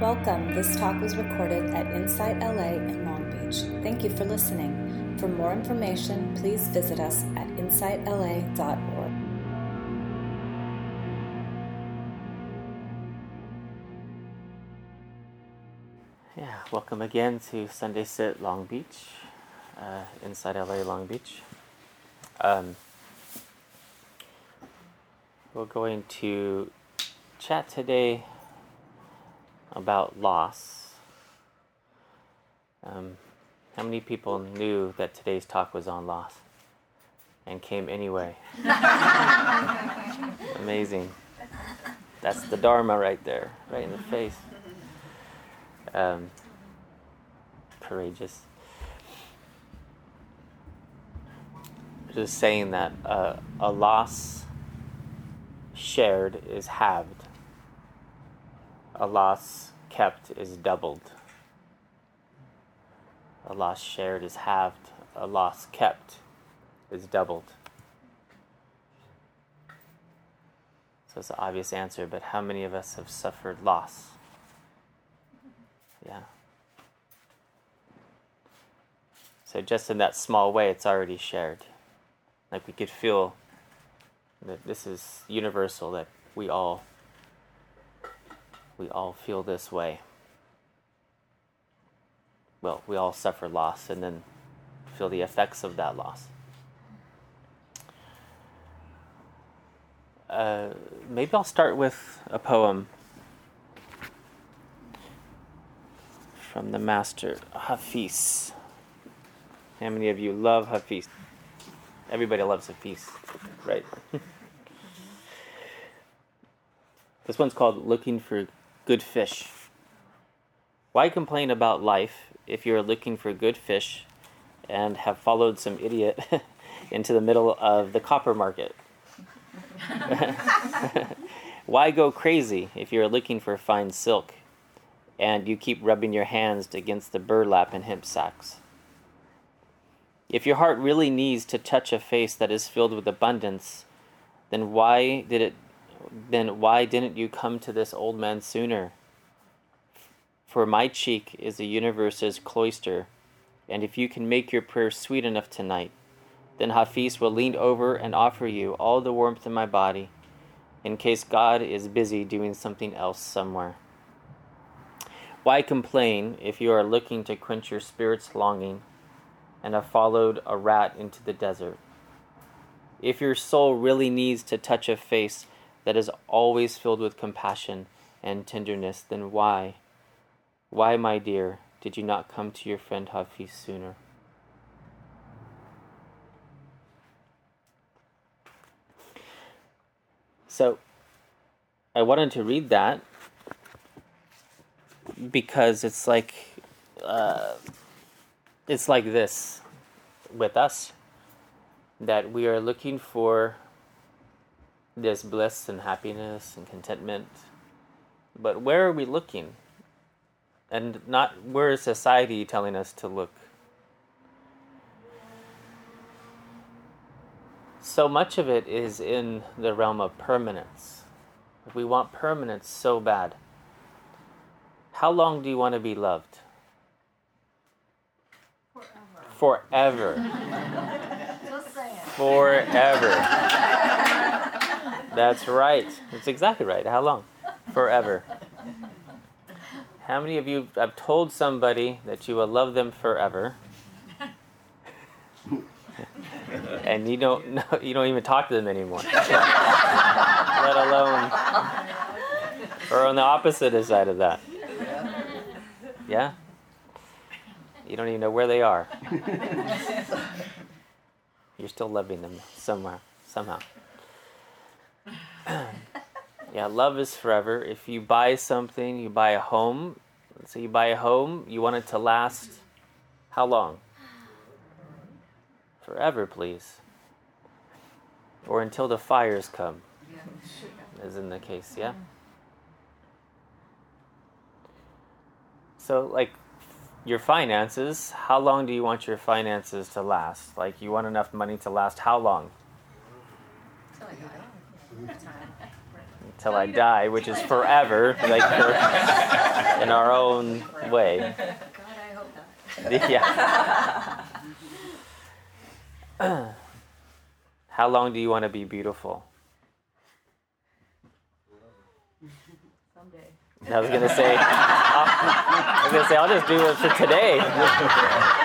Welcome. This talk was recorded at Insight LA in Long Beach. Thank you for listening. For more information, please visit us at insightla.org. Yeah, welcome again to Sunday Sit Long Beach, uh, Insight LA Long Beach. Um, we're going to chat today about loss. Um, how many people knew that today's talk was on loss and came anyway? Amazing. That's the Dharma right there, right in the face. Um, courageous. Just saying that uh, a loss shared is halved a loss kept is doubled. A loss shared is halved. A loss kept is doubled. So it's an obvious answer, but how many of us have suffered loss? Yeah. So just in that small way, it's already shared. Like we could feel that this is universal, that we all we all feel this way. Well, we all suffer loss and then feel the effects of that loss. Uh, maybe I'll start with a poem from the master Hafiz. How many of you love Hafiz? Everybody loves Hafiz, right? this one's called Looking for good fish. Why complain about life if you're looking for good fish and have followed some idiot into the middle of the copper market? Why go crazy if you're looking for fine silk and you keep rubbing your hands against the burlap and hemp sacks? If your heart really needs to touch a face that is filled with abundance, then why did it then why didn't you come to this old man sooner? For my cheek is the universe's cloister, and if you can make your prayer sweet enough tonight, then Hafiz will lean over and offer you all the warmth in my body, in case God is busy doing something else somewhere. Why complain if you are looking to quench your spirit's longing and have followed a rat into the desert? If your soul really needs to touch a face that is always filled with compassion and tenderness, then why, why, my dear, did you not come to your friend Hafiz sooner? So, I wanted to read that because it's like, uh, it's like this with us that we are looking for there's bliss and happiness and contentment. But where are we looking? And not where is society telling us to look? So much of it is in the realm of permanence. We want permanence so bad. How long do you want to be loved? Forever. Forever. Forever. That's right. That's exactly right. How long? Forever. How many of you have told somebody that you will love them forever? and you don't know, you don't even talk to them anymore. Let alone or on the opposite side of that. Yeah? You don't even know where they are. You're still loving them somewhere, somehow. yeah, love is forever. If you buy something, you buy a home. Let's say you buy a home, you want it to last how long? Forever, please. Or until the fires come, as in the case, yeah? So, like, your finances, how long do you want your finances to last? Like, you want enough money to last how long? Until I die, which is forever, like for, in our own way. God, I hope not. Yeah. How long do you want to be beautiful? Someday. I was gonna say, I was gonna say, I'll just do it for today.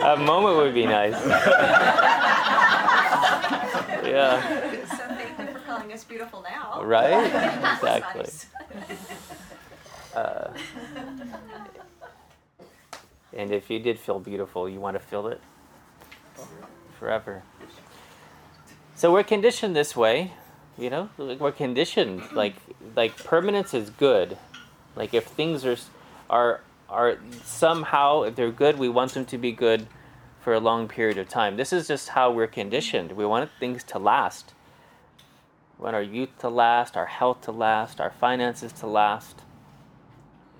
A moment would be nice. Yeah. So thank you for calling us beautiful now. Right? Exactly. Uh, and if you did feel beautiful, you want to feel it forever. So we're conditioned this way, you know. We're conditioned. Like like permanence is good. Like if things are are are somehow if they're good, we want them to be good for a long period of time. This is just how we're conditioned. We want things to last. Want our youth to last, our health to last, our finances to last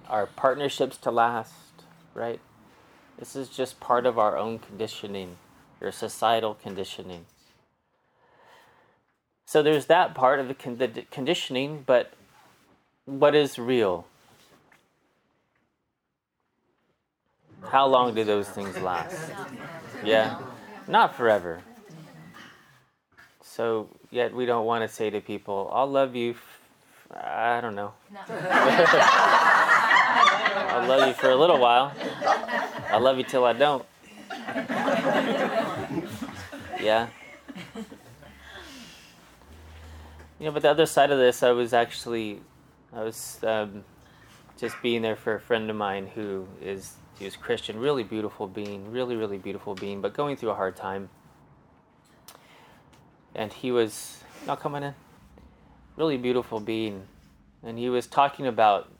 our partnerships to last, right? This is just part of our own conditioning, your societal conditioning. So there's that part of the conditioning, but what is real? How long do those things last? Yeah, not forever. So yet we don't want to say to people, "I'll love you." F- I don't know. I'll love you for a little while. I'll love you till I don't. Yeah. You know, but the other side of this, I was actually, I was um, just being there for a friend of mine who is he was Christian, really beautiful being, really really beautiful being, but going through a hard time. And he was not coming in, really beautiful being, and he was talking about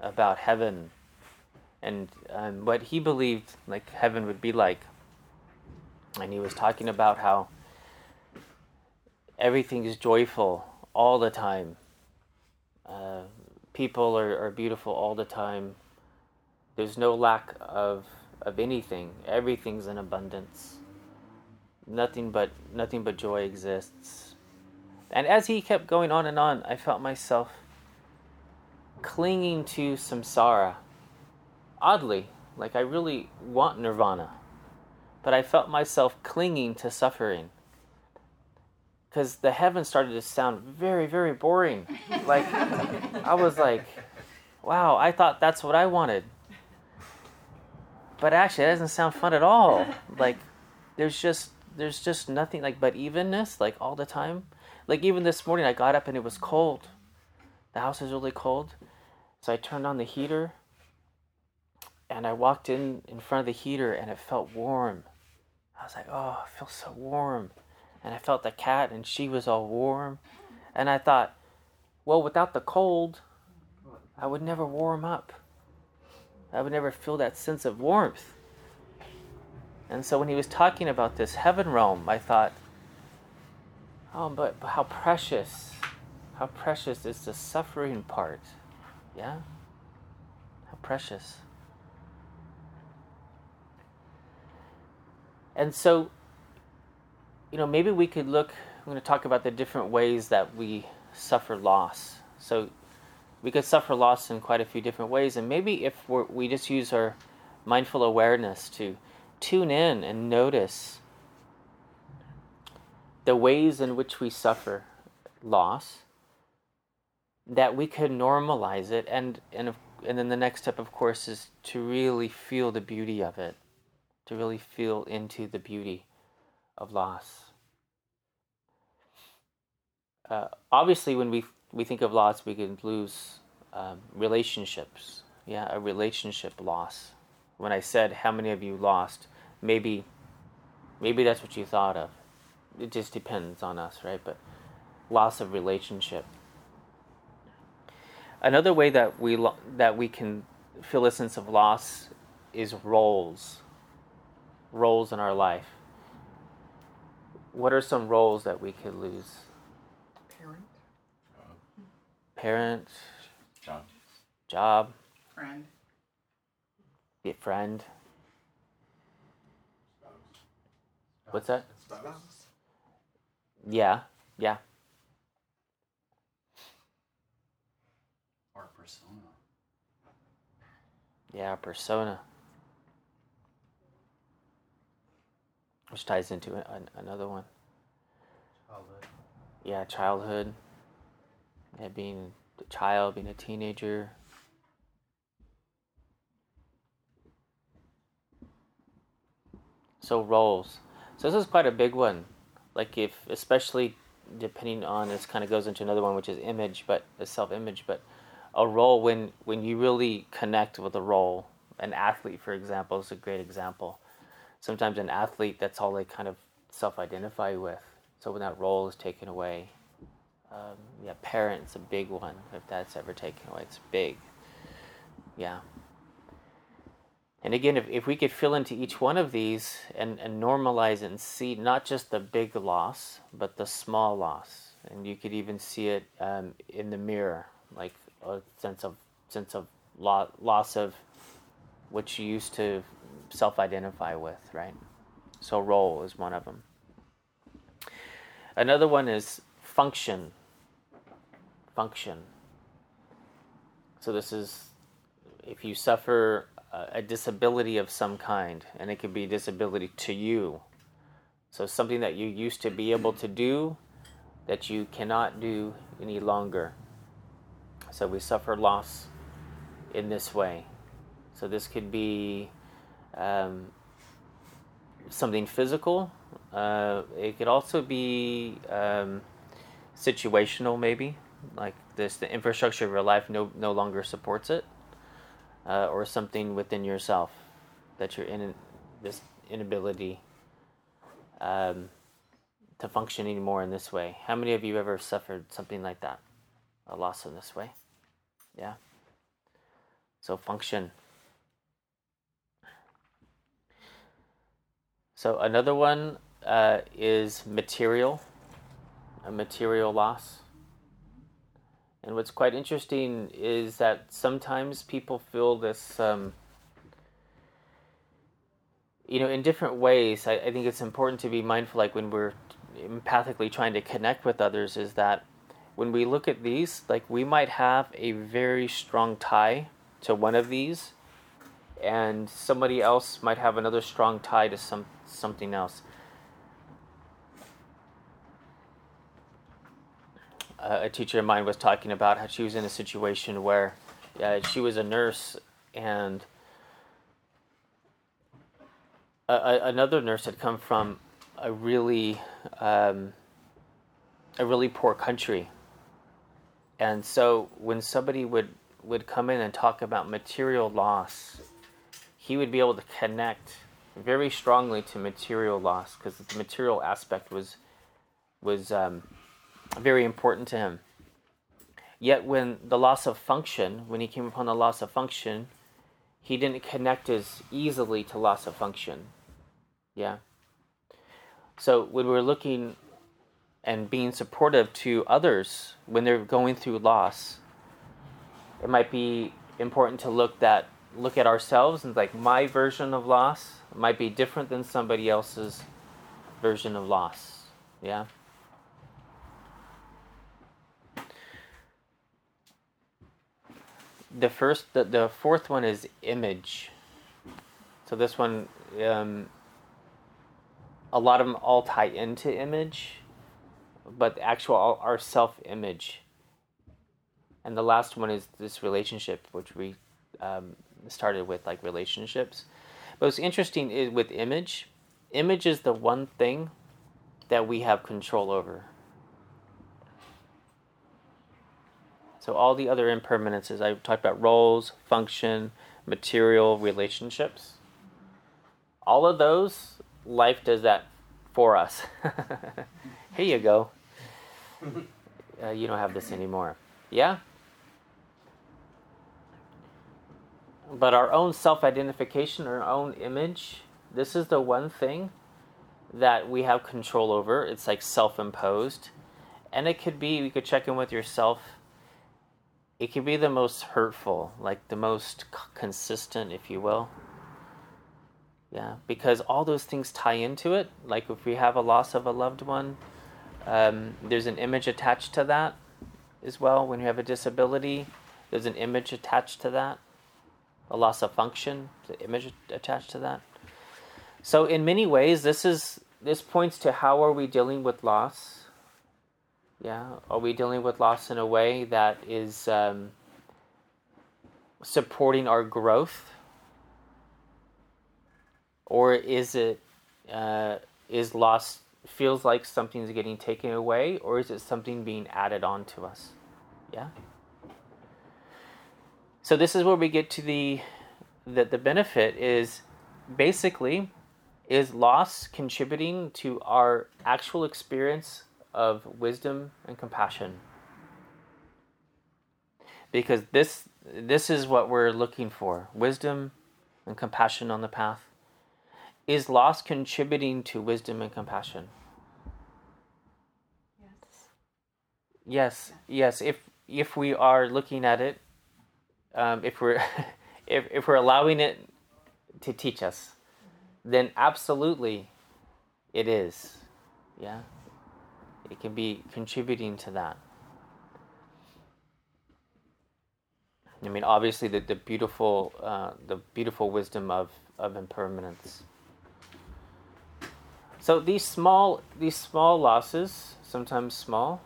about heaven. And um, what he believed like heaven would be like. And he was talking about how everything is joyful all the time. Uh, people are, are beautiful all the time. There's no lack of of anything. Everything's in abundance nothing but nothing but joy exists and as he kept going on and on i felt myself clinging to samsara. Oddly, like I really want nirvana, but I felt myself clinging to suffering. Because the heaven started to sound very, very boring. Like, I was like, wow, I thought that's what I wanted. But actually, it doesn't sound fun at all. Like, there's just, there's just nothing like but evenness, like all the time. Like, even this morning, I got up and it was cold. The house is really cold. So I turned on the heater and I walked in in front of the heater and it felt warm. I was like, oh, it feels so warm. And I felt the cat and she was all warm. And I thought, well, without the cold, I would never warm up. I would never feel that sense of warmth. And so when he was talking about this heaven realm, I thought, oh, but, but how precious, how precious is the suffering part. Yeah? How precious. And so, you know, maybe we could look, I'm going to talk about the different ways that we suffer loss. So, we could suffer loss in quite a few different ways. And maybe if we just use our mindful awareness to tune in and notice the ways in which we suffer loss, that we could normalize it. And, and, and then the next step, of course, is to really feel the beauty of it, to really feel into the beauty of loss. Uh, obviously, when we we think of loss, we can lose um, relationships. Yeah, a relationship loss. When I said how many of you lost, maybe maybe that's what you thought of. It just depends on us, right? But loss of relationship. Another way that we lo- that we can feel a sense of loss is roles. Roles in our life. What are some roles that we could lose? Parent, Parent, Job. job, friend, be a friend. What's that? Yeah, Yeah. Our persona. Yeah, persona. Which ties into an, another one. Childhood. Yeah, childhood. Yeah, being a child, being a teenager. So roles. So this is quite a big one. Like if, especially depending on this, kind of goes into another one, which is image, but a self-image. But a role when when you really connect with a role. An athlete, for example, is a great example. Sometimes an athlete, that's all they kind of self-identify with. So when that role is taken away, um, yeah, parents a big one. If that's ever taken away, it's big. Yeah. And again, if, if we could fill into each one of these and, and normalize and see not just the big loss, but the small loss, and you could even see it um, in the mirror, like a sense of sense of lo- loss of what you used to self-identify with, right? So role is one of them. Another one is function. Function. So this is if you suffer a disability of some kind, and it could be a disability to you. So something that you used to be able to do that you cannot do any longer. So we suffer loss in this way. So this could be um, something physical. Uh, it could also be um, situational, maybe like this. The infrastructure of your life no no longer supports it uh, or something within yourself that you're in this inability um, to function anymore in this way. How many of you ever suffered something like that? A loss in this way? Yeah. So function. So another one uh, is material, a material loss. And what's quite interesting is that sometimes people feel this, um, you know, in different ways. I, I, think it's important to be mindful, like when we're empathically trying to connect with others, is that when we look at these, like we might have a very strong tie to one of these, and somebody else might have another strong tie to some something else. A teacher of mine was talking about how she was in a situation where uh, she was a nurse and a, a, another nurse had come from a really um, a really poor country. And so when somebody would would come in and talk about material loss he would be able to connect very strongly to material loss because the material aspect was was um, very important to him. Yet, when the loss of function, when he came upon the loss of function, he didn't connect as easily to loss of function. Yeah. So, when we're looking and being supportive to others when they're going through loss, it might be important to look that look at ourselves and like my version of loss might be different than somebody else's version of loss. Yeah. The first the, the fourth one is image. So this one um, a lot of them all tie into image but the actual our self image and the last one is this relationship which we um, started with like relationships. But what's interesting is with image image is the one thing that we have control over So all the other impermanences, I talked about roles, function, material, relationships. All of those, life does that for us. Here you go. Uh, you don't have this anymore. Yeah? But our own self identification, our own image, this is the one thing that we have control over. It's like self imposed. And it could be, you could check in with yourself it can be the most hurtful, like the most consistent, if you will. Yeah, because all those things tie into it. Like if we have a loss of a loved one, Um, there's an image attached to that as well. When you have a disability, there's an image attached to that. A loss of function, the image attached to that. So in many ways, this is this points to how are we dealing with loss. Yeah, are we dealing with loss in a way that is um, supporting our growth, or is it uh, is loss feels like something's getting taken away, or is it something being added on to us? Yeah. So this is where we get to the that the benefit is basically is loss contributing to our actual experience of wisdom and compassion. Because this this is what we're looking for wisdom and compassion on the path. Is loss contributing to wisdom and compassion? Yes. yes. Yes if if we are looking at it um, if we're if, if we're allowing it to teach us then absolutely it is. Yeah it can be contributing to that I mean, obviously, the, the beautiful uh, the beautiful wisdom of, of impermanence. So these small these small losses, sometimes small,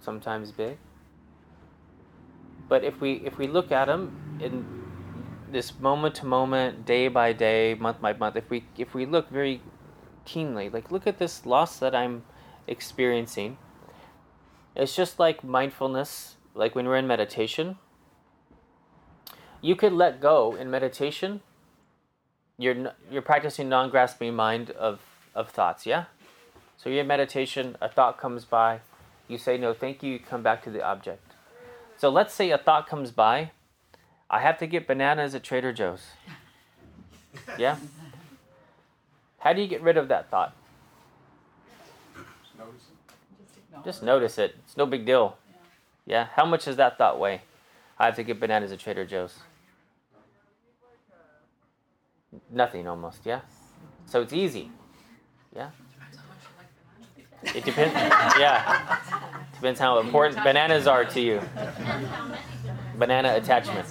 sometimes big. But if we if we look at them in this moment to moment, day by day, month by month, if we if we look very keenly, like look at this loss that I'm experiencing. It's just like mindfulness, like when we're in meditation you could let go in meditation. You're you're practicing non-grasping mind of of thoughts, yeah. So you're in meditation. A thought comes by, you say no, thank you. You come back to the object. So let's say a thought comes by. I have to get bananas at Trader Joe's. Yeah. How do you get rid of that thought? Just notice it. It's no big deal. Yeah. How much does that thought weigh? I have to get bananas at Trader Joe's. Nothing almost, yeah? So it's easy. Yeah? It depends. Yeah. Depends how important bananas are to you. Banana attachment.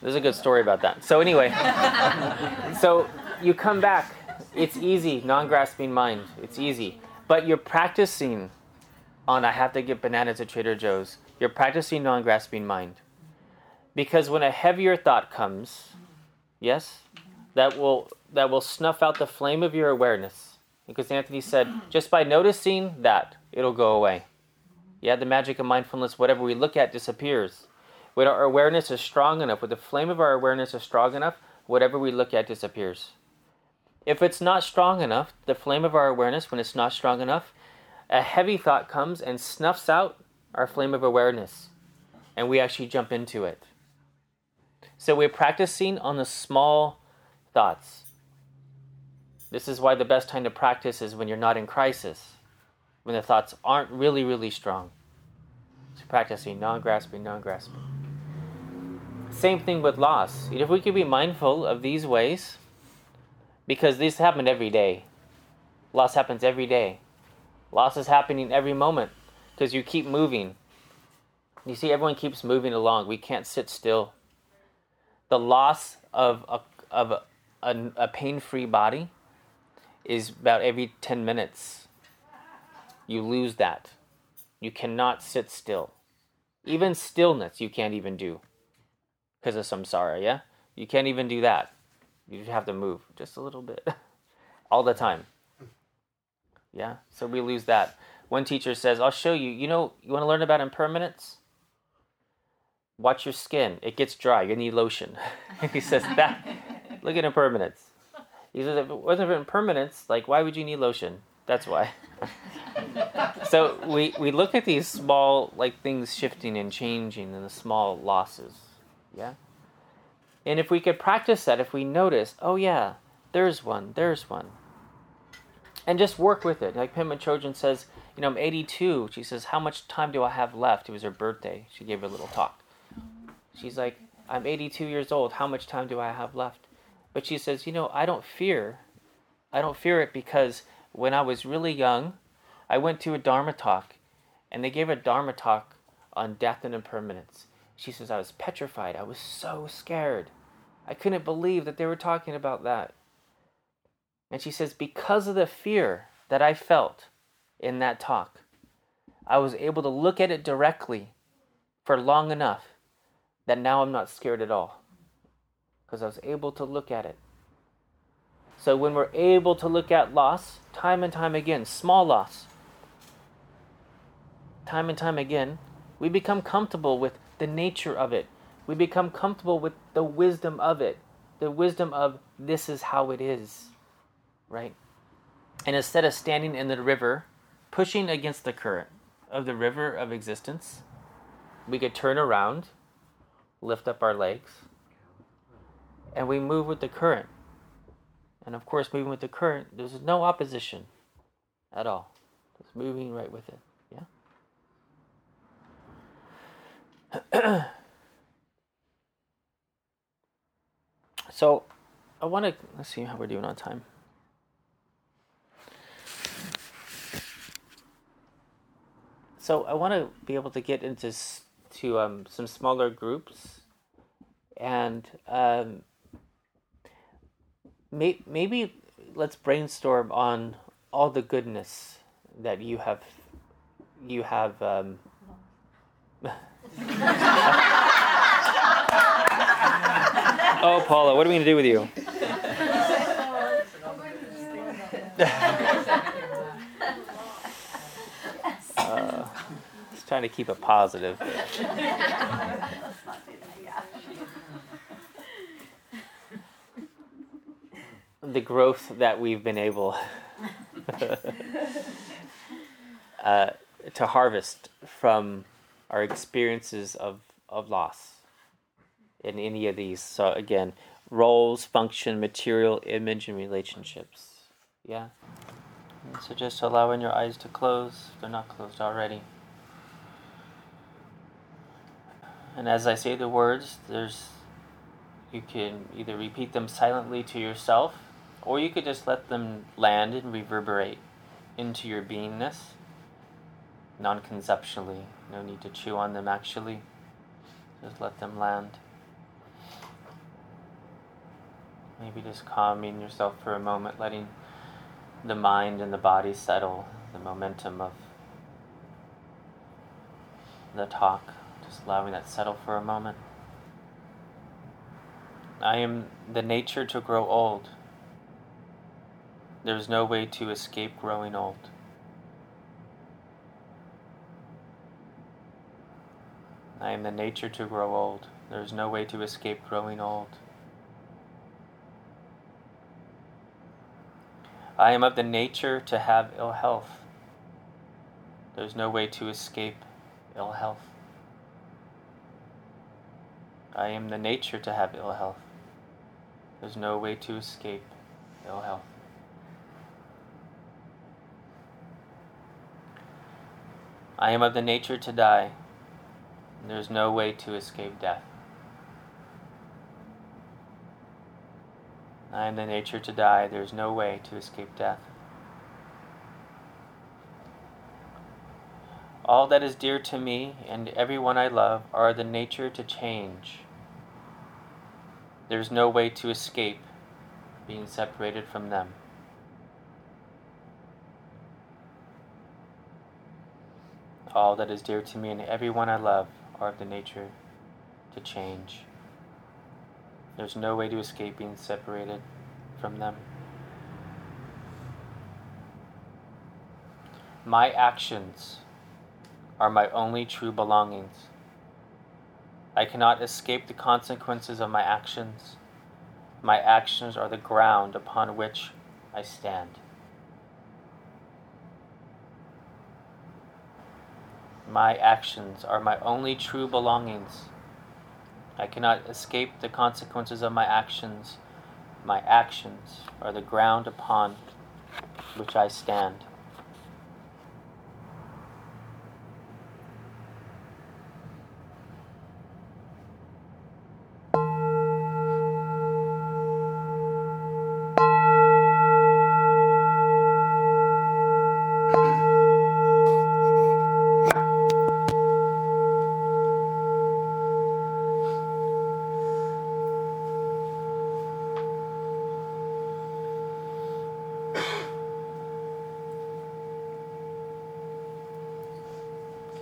There's a good story about that. So, anyway, so you come back. It's easy, non grasping mind. It's easy. But you're practicing on I have to get bananas at Trader Joe's. You're practicing non grasping mind. Because when a heavier thought comes, yes, that will that will snuff out the flame of your awareness. Because Anthony said, just by noticing that, it'll go away. Yeah, the magic of mindfulness, whatever we look at disappears. When our awareness is strong enough, when the flame of our awareness is strong enough, whatever we look at disappears. If it's not strong enough, the flame of our awareness, when it's not strong enough, a heavy thought comes and snuffs out our flame of awareness, and we actually jump into it. So we're practicing on the small thoughts. This is why the best time to practice is when you're not in crisis, when the thoughts aren't really, really strong. So practicing non grasping, non grasping. Same thing with loss. If we could be mindful of these ways, because this happen every day, loss happens every day. Loss is happening every moment because you keep moving. You see, everyone keeps moving along. We can't sit still. The loss of a, of a, a, a pain free body is about every 10 minutes. You lose that. You cannot sit still. Even stillness, you can't even do because of samsara, yeah? You can't even do that. You just have to move just a little bit all the time. Yeah, so we lose that. One teacher says, I'll show you. You know, you want to learn about impermanence? Watch your skin. It gets dry. You need lotion. he says, that. Look at impermanence. He says, if it wasn't for impermanence, like, why would you need lotion? That's why. so we, we look at these small, like, things shifting and changing and the small losses. Yeah? And if we could practice that, if we notice, oh, yeah, there's one, there's one and just work with it. Like Pema Chodron says, you know, I'm 82. She says, how much time do I have left? It was her birthday. She gave a little talk. She's like, I'm 82 years old. How much time do I have left? But she says, you know, I don't fear. I don't fear it because when I was really young, I went to a Dharma talk, and they gave a Dharma talk on death and impermanence. She says, I was petrified. I was so scared. I couldn't believe that they were talking about that. And she says, because of the fear that I felt in that talk, I was able to look at it directly for long enough that now I'm not scared at all. Because I was able to look at it. So when we're able to look at loss, time and time again, small loss, time and time again, we become comfortable with the nature of it. We become comfortable with the wisdom of it. The wisdom of this is how it is. Right? And instead of standing in the river, pushing against the current of the river of existence, we could turn around, lift up our legs, and we move with the current. And of course, moving with the current, there's no opposition at all. It's moving right with it. Yeah? so, I want to, let's see how we're doing on time. So, I want to be able to get into to um, some smaller groups and um, may, maybe let's brainstorm on all the goodness that you have you have um, oh paula what are we going to do with you? Uh, just trying to keep it positive. The growth that we've been able uh, to harvest from our experiences of, of loss in any of these. So, again, roles, function, material, image, and relationships. Yeah? And so, just allowing your eyes to close, they're not closed already. And as I say the words, there's you can either repeat them silently to yourself or you could just let them land and reverberate into your beingness non conceptually. No need to chew on them actually. Just let them land. Maybe just calming yourself for a moment, letting the mind and the body settle, the momentum of the talk, just allowing that settle for a moment. I am the nature to grow old. There's no way to escape growing old. I am the nature to grow old. There's no way to escape growing old. I am of the nature to have ill health. There's no way to escape ill health. I am the nature to have ill health. There's no way to escape ill health. I am of the nature to die. There is no way to escape death. Uh, I am the nature to die. There is no way to escape death. All that is dear to me and everyone I love are the nature to change. There is no way to escape being separated from them. all that is dear to me and everyone I love are of the nature to change. There's no way to escape being separated from them. My actions are my only true belongings. I cannot escape the consequences of my actions. My actions are the ground upon which I stand. My actions are my only true belongings. I cannot escape the consequences of my actions. My actions are the ground upon which I stand.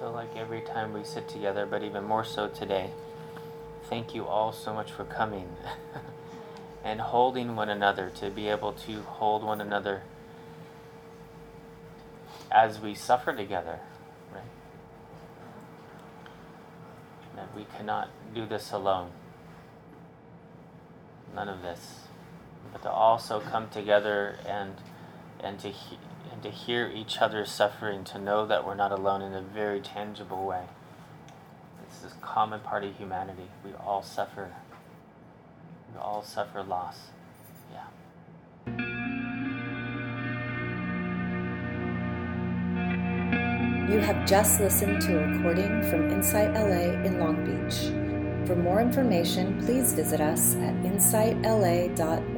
feel like every time we sit together, but even more so today, thank you all so much for coming and holding one another, to be able to hold one another as we suffer together, right? That we cannot do this alone. None of this. But to also come together and and to he- and to hear each other's suffering, to know that we're not alone in a very tangible way. This is common part of humanity. We all suffer. We all suffer loss. Yeah. You have just listened to a recording from Insight LA in Long Beach. For more information, please visit us at insightla.org.